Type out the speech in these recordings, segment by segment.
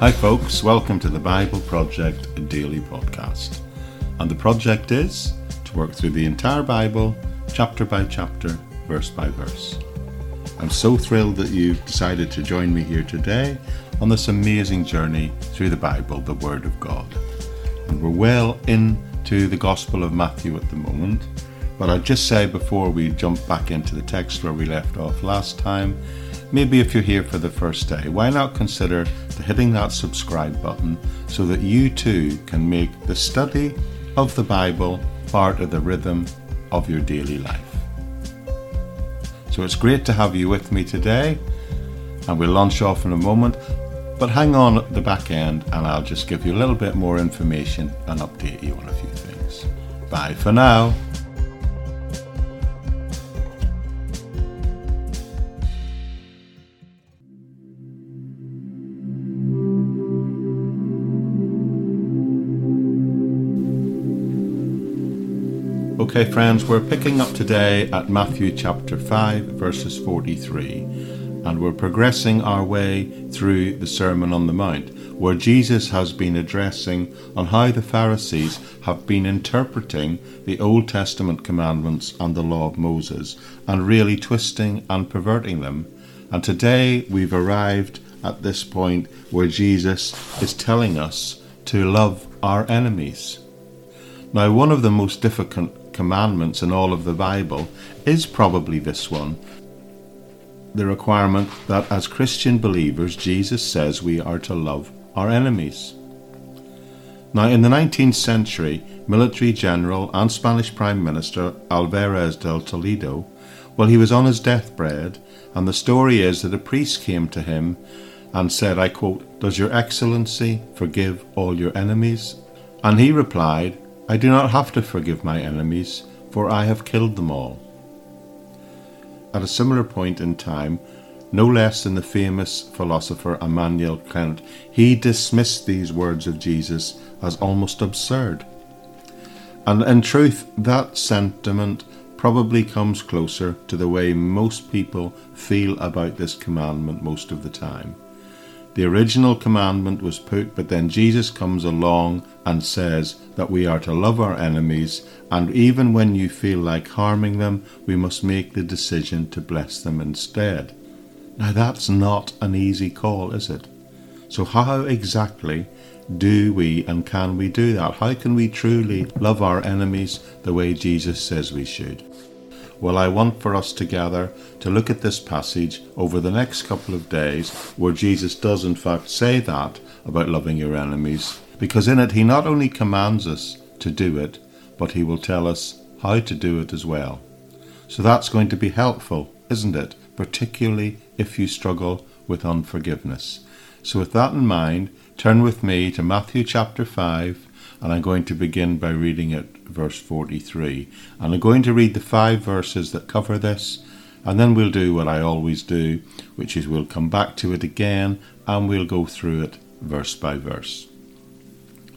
Hi, folks, welcome to the Bible Project Daily Podcast. And the project is to work through the entire Bible, chapter by chapter, verse by verse. I'm so thrilled that you've decided to join me here today on this amazing journey through the Bible, the Word of God. And we're well into the Gospel of Matthew at the moment. But I'd just say before we jump back into the text where we left off last time, maybe if you're here for the first day, why not consider hitting that subscribe button so that you too can make the study of the Bible part of the rhythm of your daily life. So it's great to have you with me today, and we'll launch off in a moment. But hang on at the back end, and I'll just give you a little bit more information and update you on a few things. Bye for now. Okay, friends, we're picking up today at Matthew chapter 5, verses 43, and we're progressing our way through the Sermon on the Mount, where Jesus has been addressing on how the Pharisees have been interpreting the Old Testament commandments and the law of Moses, and really twisting and perverting them. And today we've arrived at this point where Jesus is telling us to love our enemies. Now, one of the most difficult commandments in all of the Bible is probably this one the requirement that as Christian believers, Jesus says we are to love our enemies. Now, in the 19th century, military general and Spanish Prime Minister Alvarez del Toledo, well, he was on his deathbed, and the story is that a priest came to him and said, I quote, Does your excellency forgive all your enemies? And he replied, I do not have to forgive my enemies, for I have killed them all. At a similar point in time, no less than the famous philosopher Immanuel Kant, he dismissed these words of Jesus as almost absurd. And in truth, that sentiment probably comes closer to the way most people feel about this commandment most of the time. The original commandment was put, but then Jesus comes along and says that we are to love our enemies, and even when you feel like harming them, we must make the decision to bless them instead. Now, that's not an easy call, is it? So, how exactly do we and can we do that? How can we truly love our enemies the way Jesus says we should? Well, I want for us together to look at this passage over the next couple of days where Jesus does, in fact, say that about loving your enemies, because in it he not only commands us to do it, but he will tell us how to do it as well. So that's going to be helpful, isn't it? Particularly if you struggle with unforgiveness. So, with that in mind, turn with me to Matthew chapter 5 and I'm going to begin by reading at verse 43. And I'm going to read the five verses that cover this, and then we'll do what I always do, which is we'll come back to it again and we'll go through it verse by verse.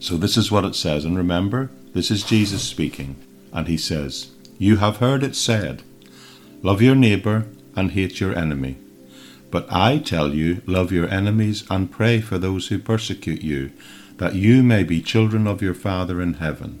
So this is what it says, and remember, this is Jesus speaking, and he says, You have heard it said, Love your neighbour and hate your enemy. But I tell you, love your enemies and pray for those who persecute you that you may be children of your Father in heaven.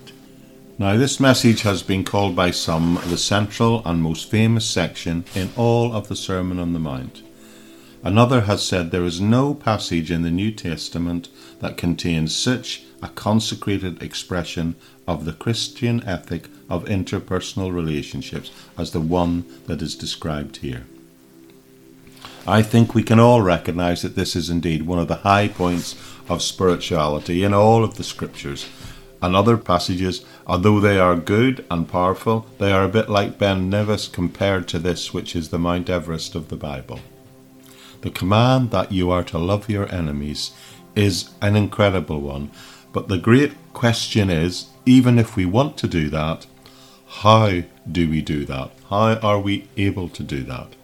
Now, this message has been called by some the central and most famous section in all of the Sermon on the Mount. Another has said there is no passage in the New Testament that contains such a consecrated expression of the Christian ethic of interpersonal relationships as the one that is described here. I think we can all recognize that this is indeed one of the high points of spirituality in all of the scriptures and other passages, although they are good and powerful, they are a bit like Ben Nevis compared to this, which is the Mount Everest of the Bible. The command that you are to love your enemies is an incredible one, but the great question is even if we want to do that, how do we do that? How are we able to do that?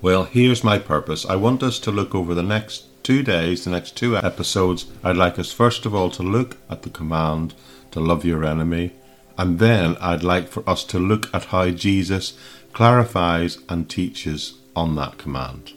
Well, here's my purpose. I want us to look over the next two days, the next two episodes. I'd like us first of all to look at the command to love your enemy, and then I'd like for us to look at how Jesus clarifies and teaches on that command.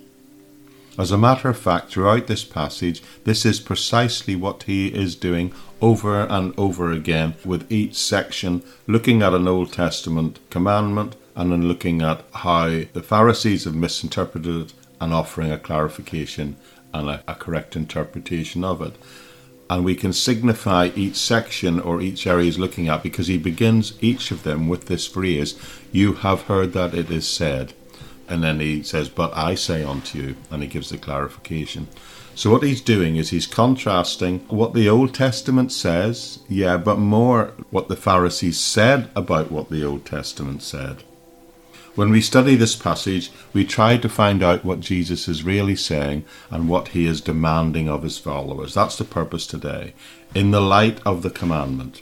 As a matter of fact, throughout this passage, this is precisely what he is doing over and over again with each section, looking at an Old Testament commandment and then looking at how the Pharisees have misinterpreted it and offering a clarification and a, a correct interpretation of it. And we can signify each section or each area he's looking at because he begins each of them with this phrase, You have heard that it is said. And then he says, But I say unto you, and he gives the clarification. So what he's doing is he's contrasting what the Old Testament says, yeah, but more what the Pharisees said about what the Old Testament said. When we study this passage, we try to find out what Jesus is really saying and what he is demanding of his followers. That's the purpose today, in the light of the commandment.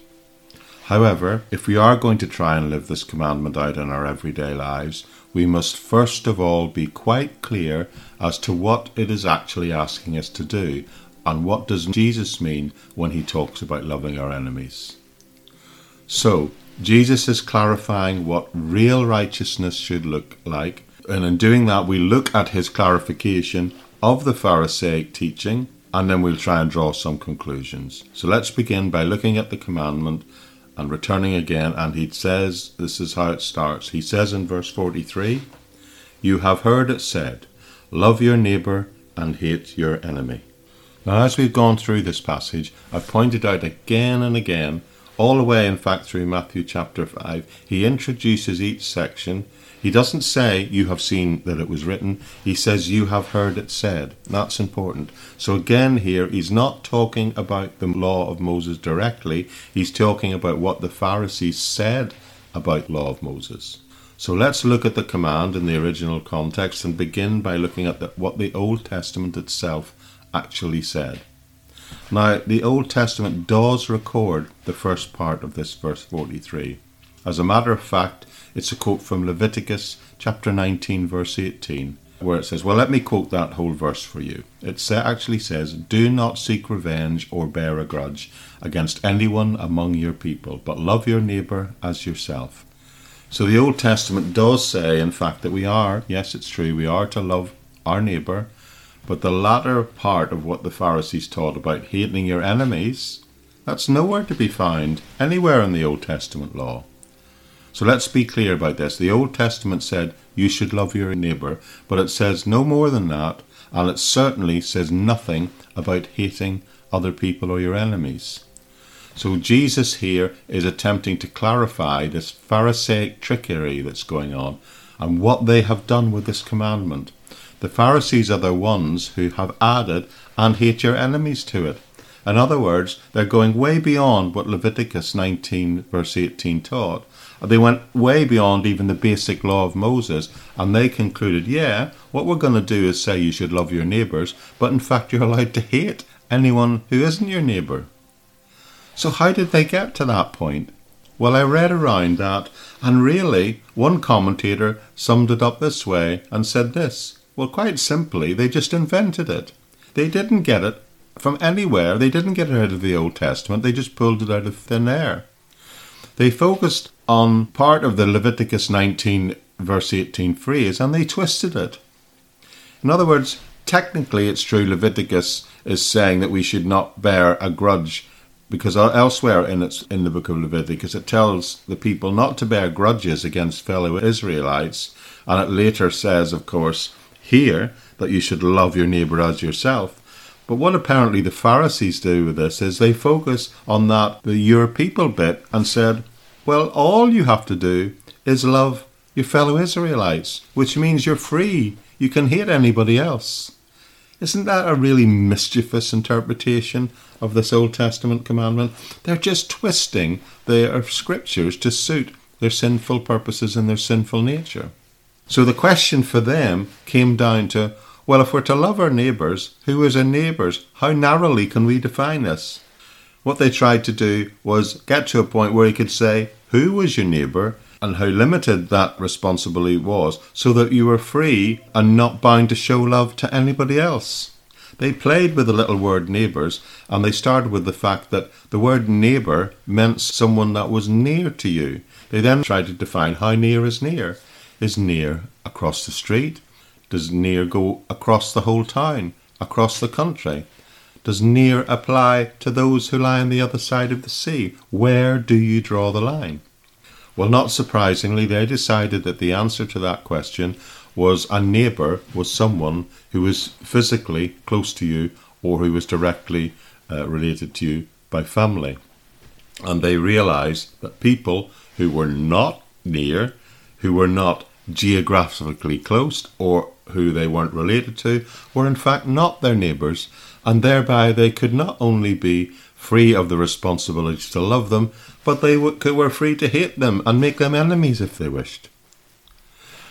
However, if we are going to try and live this commandment out in our everyday lives, we must first of all be quite clear as to what it is actually asking us to do and what does Jesus mean when he talks about loving our enemies. So, Jesus is clarifying what real righteousness should look like, and in doing that, we look at his clarification of the Pharisaic teaching, and then we'll try and draw some conclusions. So let's begin by looking at the commandment and returning again, and he says, This is how it starts. He says in verse 43, You have heard it said, Love your neighbour and hate your enemy. Now, as we've gone through this passage, I've pointed out again and again, all the way, in fact, through Matthew chapter 5, he introduces each section he doesn't say, You have seen that it was written. He says, You have heard it said. That's important. So, again, here, he's not talking about the law of Moses directly. He's talking about what the Pharisees said about law of Moses. So, let's look at the command in the original context and begin by looking at the, what the Old Testament itself actually said. Now, the Old Testament does record the first part of this verse 43. As a matter of fact, it's a quote from Leviticus chapter 19, verse 18, where it says, Well, let me quote that whole verse for you. It actually says, Do not seek revenge or bear a grudge against anyone among your people, but love your neighbour as yourself. So the Old Testament does say, in fact, that we are, yes, it's true, we are to love our neighbour, but the latter part of what the Pharisees taught about hating your enemies, that's nowhere to be found anywhere in the Old Testament law. So let's be clear about this. The Old Testament said you should love your neighbour, but it says no more than that, and it certainly says nothing about hating other people or your enemies. So Jesus here is attempting to clarify this Pharisaic trickery that's going on and what they have done with this commandment. The Pharisees are the ones who have added and hate your enemies to it. In other words, they're going way beyond what Leviticus 19 verse 18 taught they went way beyond even the basic law of Moses, and they concluded, yeah, what we're going to do is say you should love your neighbours, but in fact you're allowed to hate anyone who isn't your neighbour. So, how did they get to that point? Well, I read around that, and really, one commentator summed it up this way and said this Well, quite simply, they just invented it. They didn't get it from anywhere, they didn't get it out of the Old Testament, they just pulled it out of thin air. They focused on part of the Leviticus 19, verse 18 phrase and they twisted it. In other words, technically it's true Leviticus is saying that we should not bear a grudge because elsewhere in its in the book of Leviticus it tells the people not to bear grudges against fellow Israelites and it later says of course here that you should love your neighbor as yourself but what apparently the Pharisees do with this is they focus on that the your people bit and said well, all you have to do is love your fellow Israelites, which means you're free. You can hate anybody else. Isn't that a really mischievous interpretation of this Old Testament commandment? They're just twisting their scriptures to suit their sinful purposes and their sinful nature. So the question for them came down to well, if we're to love our neighbours, who is our neighbours? How narrowly can we define this? What they tried to do was get to a point where he could say who was your neighbour and how limited that responsibility was, so that you were free and not bound to show love to anybody else. They played with the little word neighbours, and they started with the fact that the word neighbour meant someone that was near to you. They then tried to define how near is near. Is near across the street? Does near go across the whole town, across the country? Does near apply to those who lie on the other side of the sea? Where do you draw the line? Well, not surprisingly, they decided that the answer to that question was a neighbour was someone who was physically close to you or who was directly uh, related to you by family. And they realised that people who were not near, who were not geographically close, or who they weren't related to, were in fact not their neighbours, and thereby they could not only be free of the responsibility to love them, but they were free to hate them and make them enemies if they wished.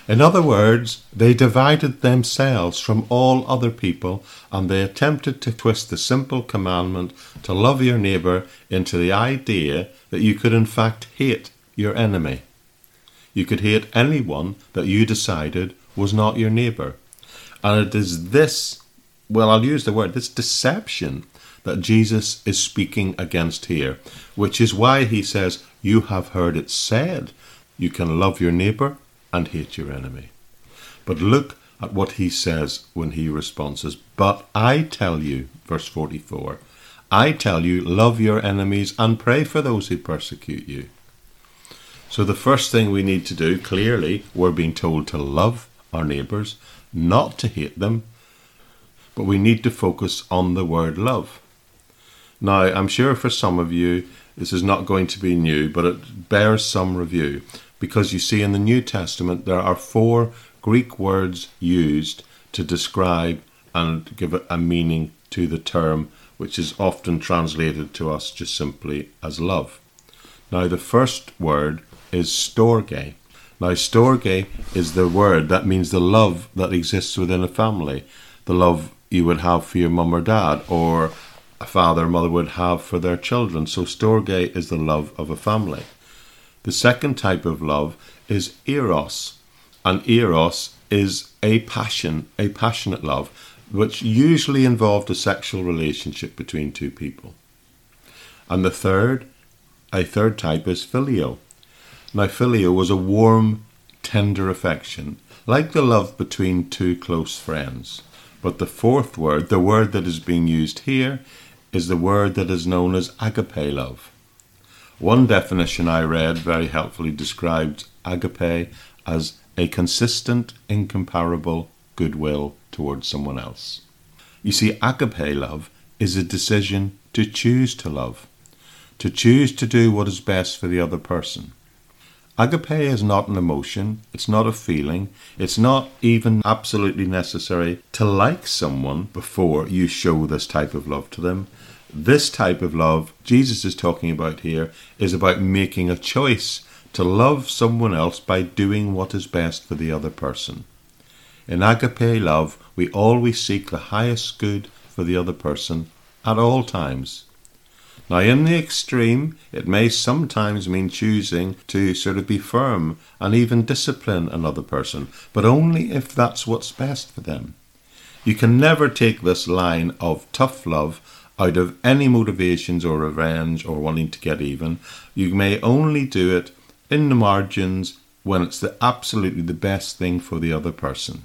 In other words, they divided themselves from all other people and they attempted to twist the simple commandment to love your neighbour into the idea that you could in fact hate your enemy. You could hate anyone that you decided was not your neighbour. And it is this, well, I'll use the word, this deception that Jesus is speaking against here, which is why he says, You have heard it said, you can love your neighbour and hate your enemy. But look at what he says when he responds. But I tell you, verse 44, I tell you, love your enemies and pray for those who persecute you. So the first thing we need to do, clearly, we're being told to love our neighbours, not to hate them, but we need to focus on the word love. Now, I'm sure for some of you, this is not going to be new, but it bears some review because you see in the New Testament there are four Greek words used to describe and give a meaning to the term, which is often translated to us just simply as love. Now, the first word is storge. Now, storge is the word that means the love that exists within a family, the love you would have for your mum or dad, or a father or mother would have for their children. So storge is the love of a family. The second type of love is eros, and eros is a passion, a passionate love, which usually involved a sexual relationship between two people. And the third, a third type is phileo. Now, phileo was a warm, tender affection, like the love between two close friends. But the fourth word, the word that is being used here, is the word that is known as agape love. One definition I read very helpfully described agape as a consistent, incomparable goodwill towards someone else. You see, agape love is a decision to choose to love, to choose to do what is best for the other person. Agape is not an emotion, it's not a feeling, it's not even absolutely necessary to like someone before you show this type of love to them. This type of love Jesus is talking about here is about making a choice to love someone else by doing what is best for the other person. In agape love, we always seek the highest good for the other person at all times. Now, in the extreme, it may sometimes mean choosing to sort of be firm and even discipline another person, but only if that's what's best for them. You can never take this line of tough love out of any motivations or revenge or wanting to get even. You may only do it in the margins when it's the absolutely the best thing for the other person.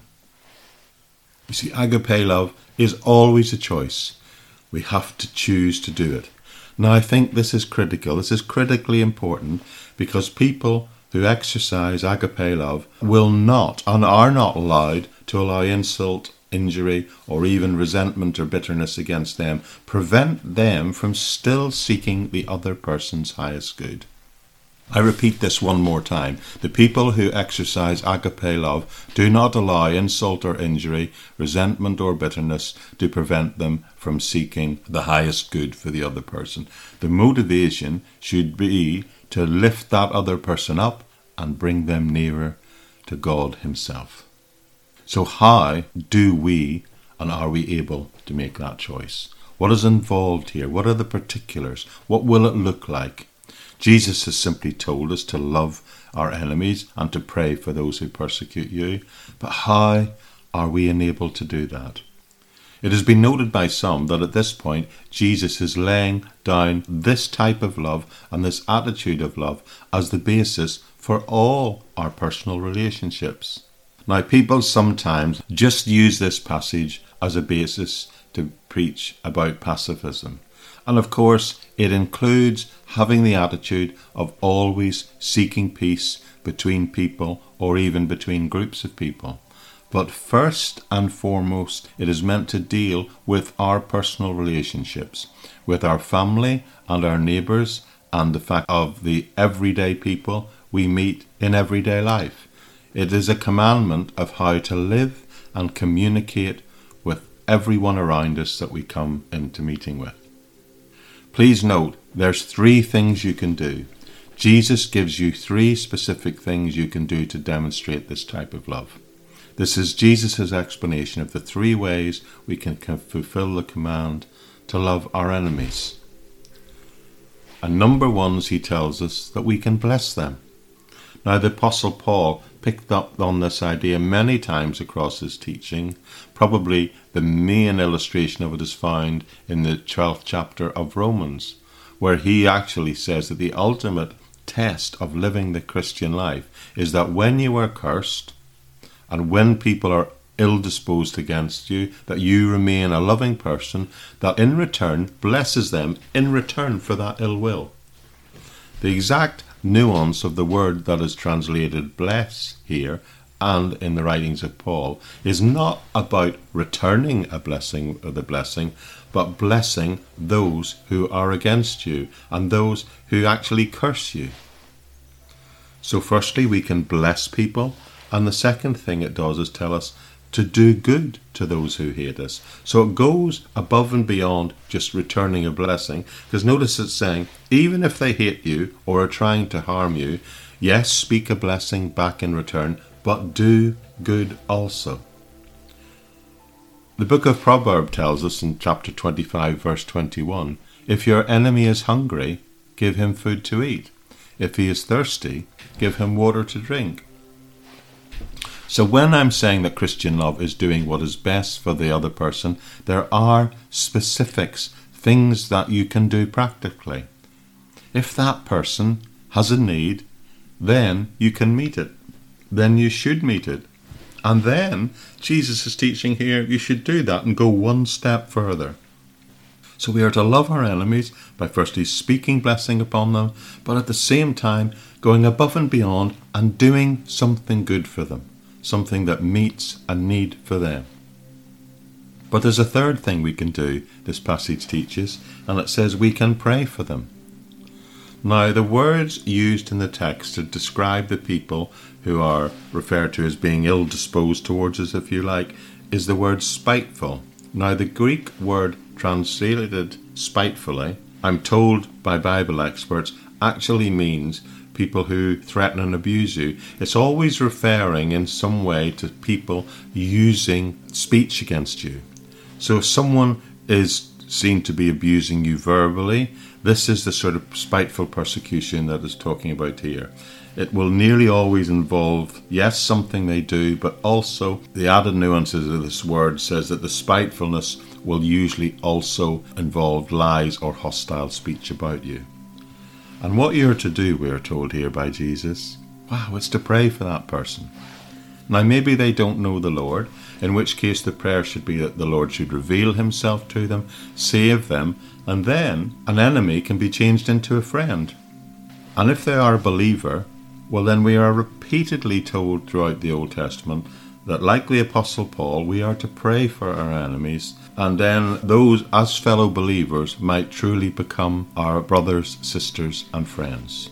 You see, agape love is always a choice. We have to choose to do it. Now, I think this is critical. This is critically important because people who exercise agape love will not and are not allowed to allow insult injury, or even resentment or bitterness against them prevent them from still seeking the other person's highest good. I repeat this one more time. The people who exercise agape love do not allow insult or injury, resentment or bitterness to prevent them from seeking the highest good for the other person. The motivation should be to lift that other person up and bring them nearer to God Himself. So, how do we and are we able to make that choice? What is involved here? What are the particulars? What will it look like? Jesus has simply told us to love our enemies and to pray for those who persecute you. But how are we enabled to do that? It has been noted by some that at this point Jesus is laying down this type of love and this attitude of love as the basis for all our personal relationships. Now, people sometimes just use this passage as a basis to preach about pacifism. And of course, it includes having the attitude of always seeking peace between people or even between groups of people. But first and foremost, it is meant to deal with our personal relationships, with our family and our neighbours, and the fact of the everyday people we meet in everyday life. It is a commandment of how to live and communicate with everyone around us that we come into meeting with. Please note there's three things you can do. Jesus gives you three specific things you can do to demonstrate this type of love. This is Jesus' explanation of the three ways we can fulfill the command to love our enemies. And number one, he tells us that we can bless them. Now, the Apostle Paul picked up on this idea many times across his teaching. Probably the main illustration of it is found in the 12th chapter of Romans, where he actually says that the ultimate test of living the Christian life is that when you are cursed, and when people are ill disposed against you, that you remain a loving person that in return blesses them in return for that ill will. The exact nuance of the word that is translated bless here and in the writings of Paul is not about returning a blessing or the blessing, but blessing those who are against you and those who actually curse you. So, firstly, we can bless people and the second thing it does is tell us to do good to those who hate us. So it goes above and beyond just returning a blessing. Because notice it's saying, even if they hate you or are trying to harm you, yes, speak a blessing back in return, but do good also. The book of Proverbs tells us in chapter 25, verse 21 if your enemy is hungry, give him food to eat. If he is thirsty, give him water to drink. So when I'm saying that Christian love is doing what is best for the other person, there are specifics, things that you can do practically. If that person has a need, then you can meet it. Then you should meet it. And then Jesus is teaching here you should do that and go one step further. So we are to love our enemies by firstly speaking blessing upon them, but at the same time going above and beyond and doing something good for them something that meets a need for them. But there's a third thing we can do, this passage teaches, and it says we can pray for them. Now, the words used in the text to describe the people who are referred to as being ill disposed towards us, if you like, is the word spiteful. Now, the Greek word translated spitefully, I'm told by Bible experts, actually means people who threaten and abuse you. It's always referring in some way to people using speech against you. So if someone is seen to be abusing you verbally, this is the sort of spiteful persecution that is talking about here. It will nearly always involve, yes, something they do, but also the added nuances of this word says that the spitefulness will usually also involve lies or hostile speech about you. And what you're to do, we are told here by Jesus, wow, it's to pray for that person. Now, maybe they don't know the Lord, in which case the prayer should be that the Lord should reveal himself to them, save them, and then an enemy can be changed into a friend. And if they are a believer, well, then we are repeatedly told throughout the Old Testament that, like the Apostle Paul, we are to pray for our enemies, and then those, as fellow believers, might truly become our brothers, sisters, and friends.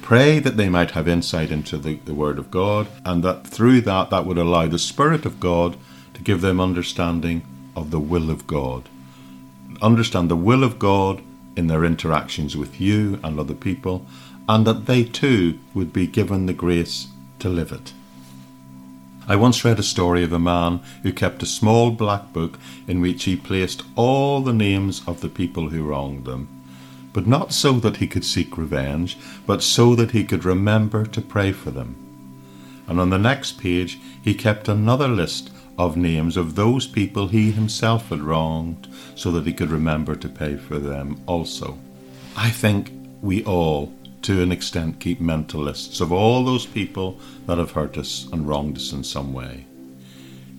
Pray that they might have insight into the, the Word of God, and that through that, that would allow the Spirit of God to give them understanding of the will of God. Understand the will of God in their interactions with you and other people, and that they too would be given the grace to live it. I once read a story of a man who kept a small black book in which he placed all the names of the people who wronged him, but not so that he could seek revenge, but so that he could remember to pray for them. And on the next page, he kept another list of names of those people he himself had wronged, so that he could remember to pay for them also. I think we all to an extent, keep mental lists of all those people that have hurt us and wronged us in some way.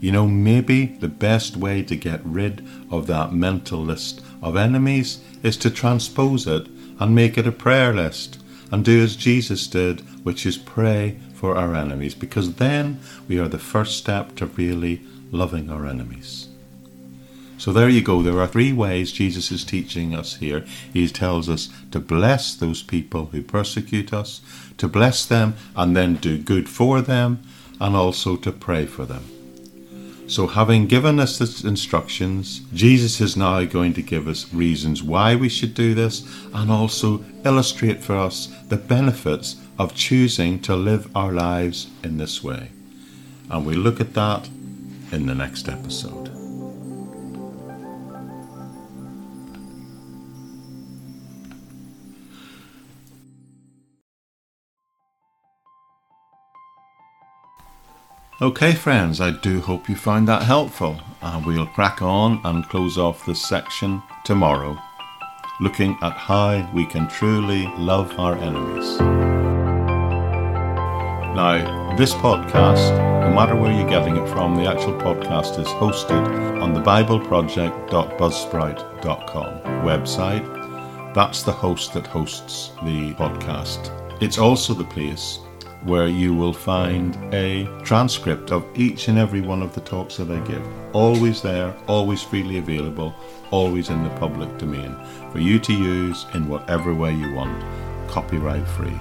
You know, maybe the best way to get rid of that mental list of enemies is to transpose it and make it a prayer list and do as Jesus did, which is pray for our enemies, because then we are the first step to really loving our enemies. So there you go. There are three ways Jesus is teaching us here. He tells us to bless those people who persecute us, to bless them and then do good for them, and also to pray for them. So, having given us the instructions, Jesus is now going to give us reasons why we should do this and also illustrate for us the benefits of choosing to live our lives in this way. And we look at that in the next episode. Okay, friends, I do hope you find that helpful. And we'll crack on and close off this section tomorrow, looking at how we can truly love our enemies. Now, this podcast, no matter where you're getting it from, the actual podcast is hosted on the BibleProject.buzzsprout.com website. That's the host that hosts the podcast. It's also the place where you will find a transcript of each and every one of the talks that I give. Always there, always freely available, always in the public domain for you to use in whatever way you want, copyright free.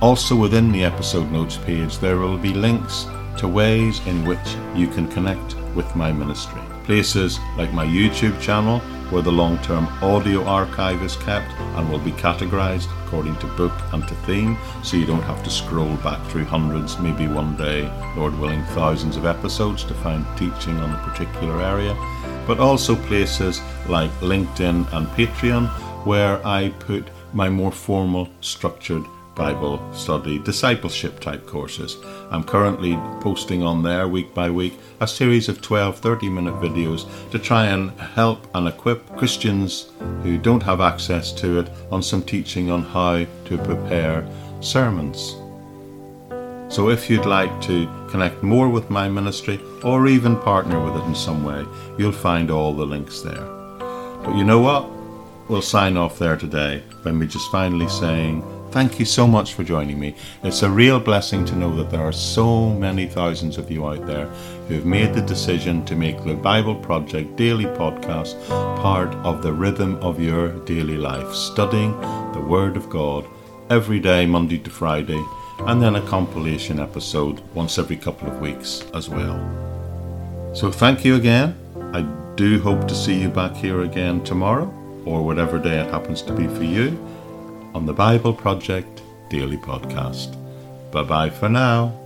Also, within the episode notes page, there will be links to ways in which you can connect with my ministry. Places like my YouTube channel, where the long term audio archive is kept and will be categorized according to book and to theme, so you don't have to scroll back through hundreds, maybe one day, Lord willing, thousands of episodes to find teaching on a particular area, but also places like LinkedIn and Patreon, where I put my more formal, structured Bible study discipleship type courses. I'm currently posting on there week by week a series of 12 30 minute videos to try and help and equip Christians who don't have access to it on some teaching on how to prepare sermons. So if you'd like to connect more with my ministry or even partner with it in some way, you'll find all the links there. But you know what? We'll sign off there today by me just finally saying Thank you so much for joining me. It's a real blessing to know that there are so many thousands of you out there who have made the decision to make the Bible Project daily podcast part of the rhythm of your daily life, studying the Word of God every day, Monday to Friday, and then a compilation episode once every couple of weeks as well. So thank you again. I do hope to see you back here again tomorrow or whatever day it happens to be for you on the Bible Project Daily Podcast. Bye bye for now.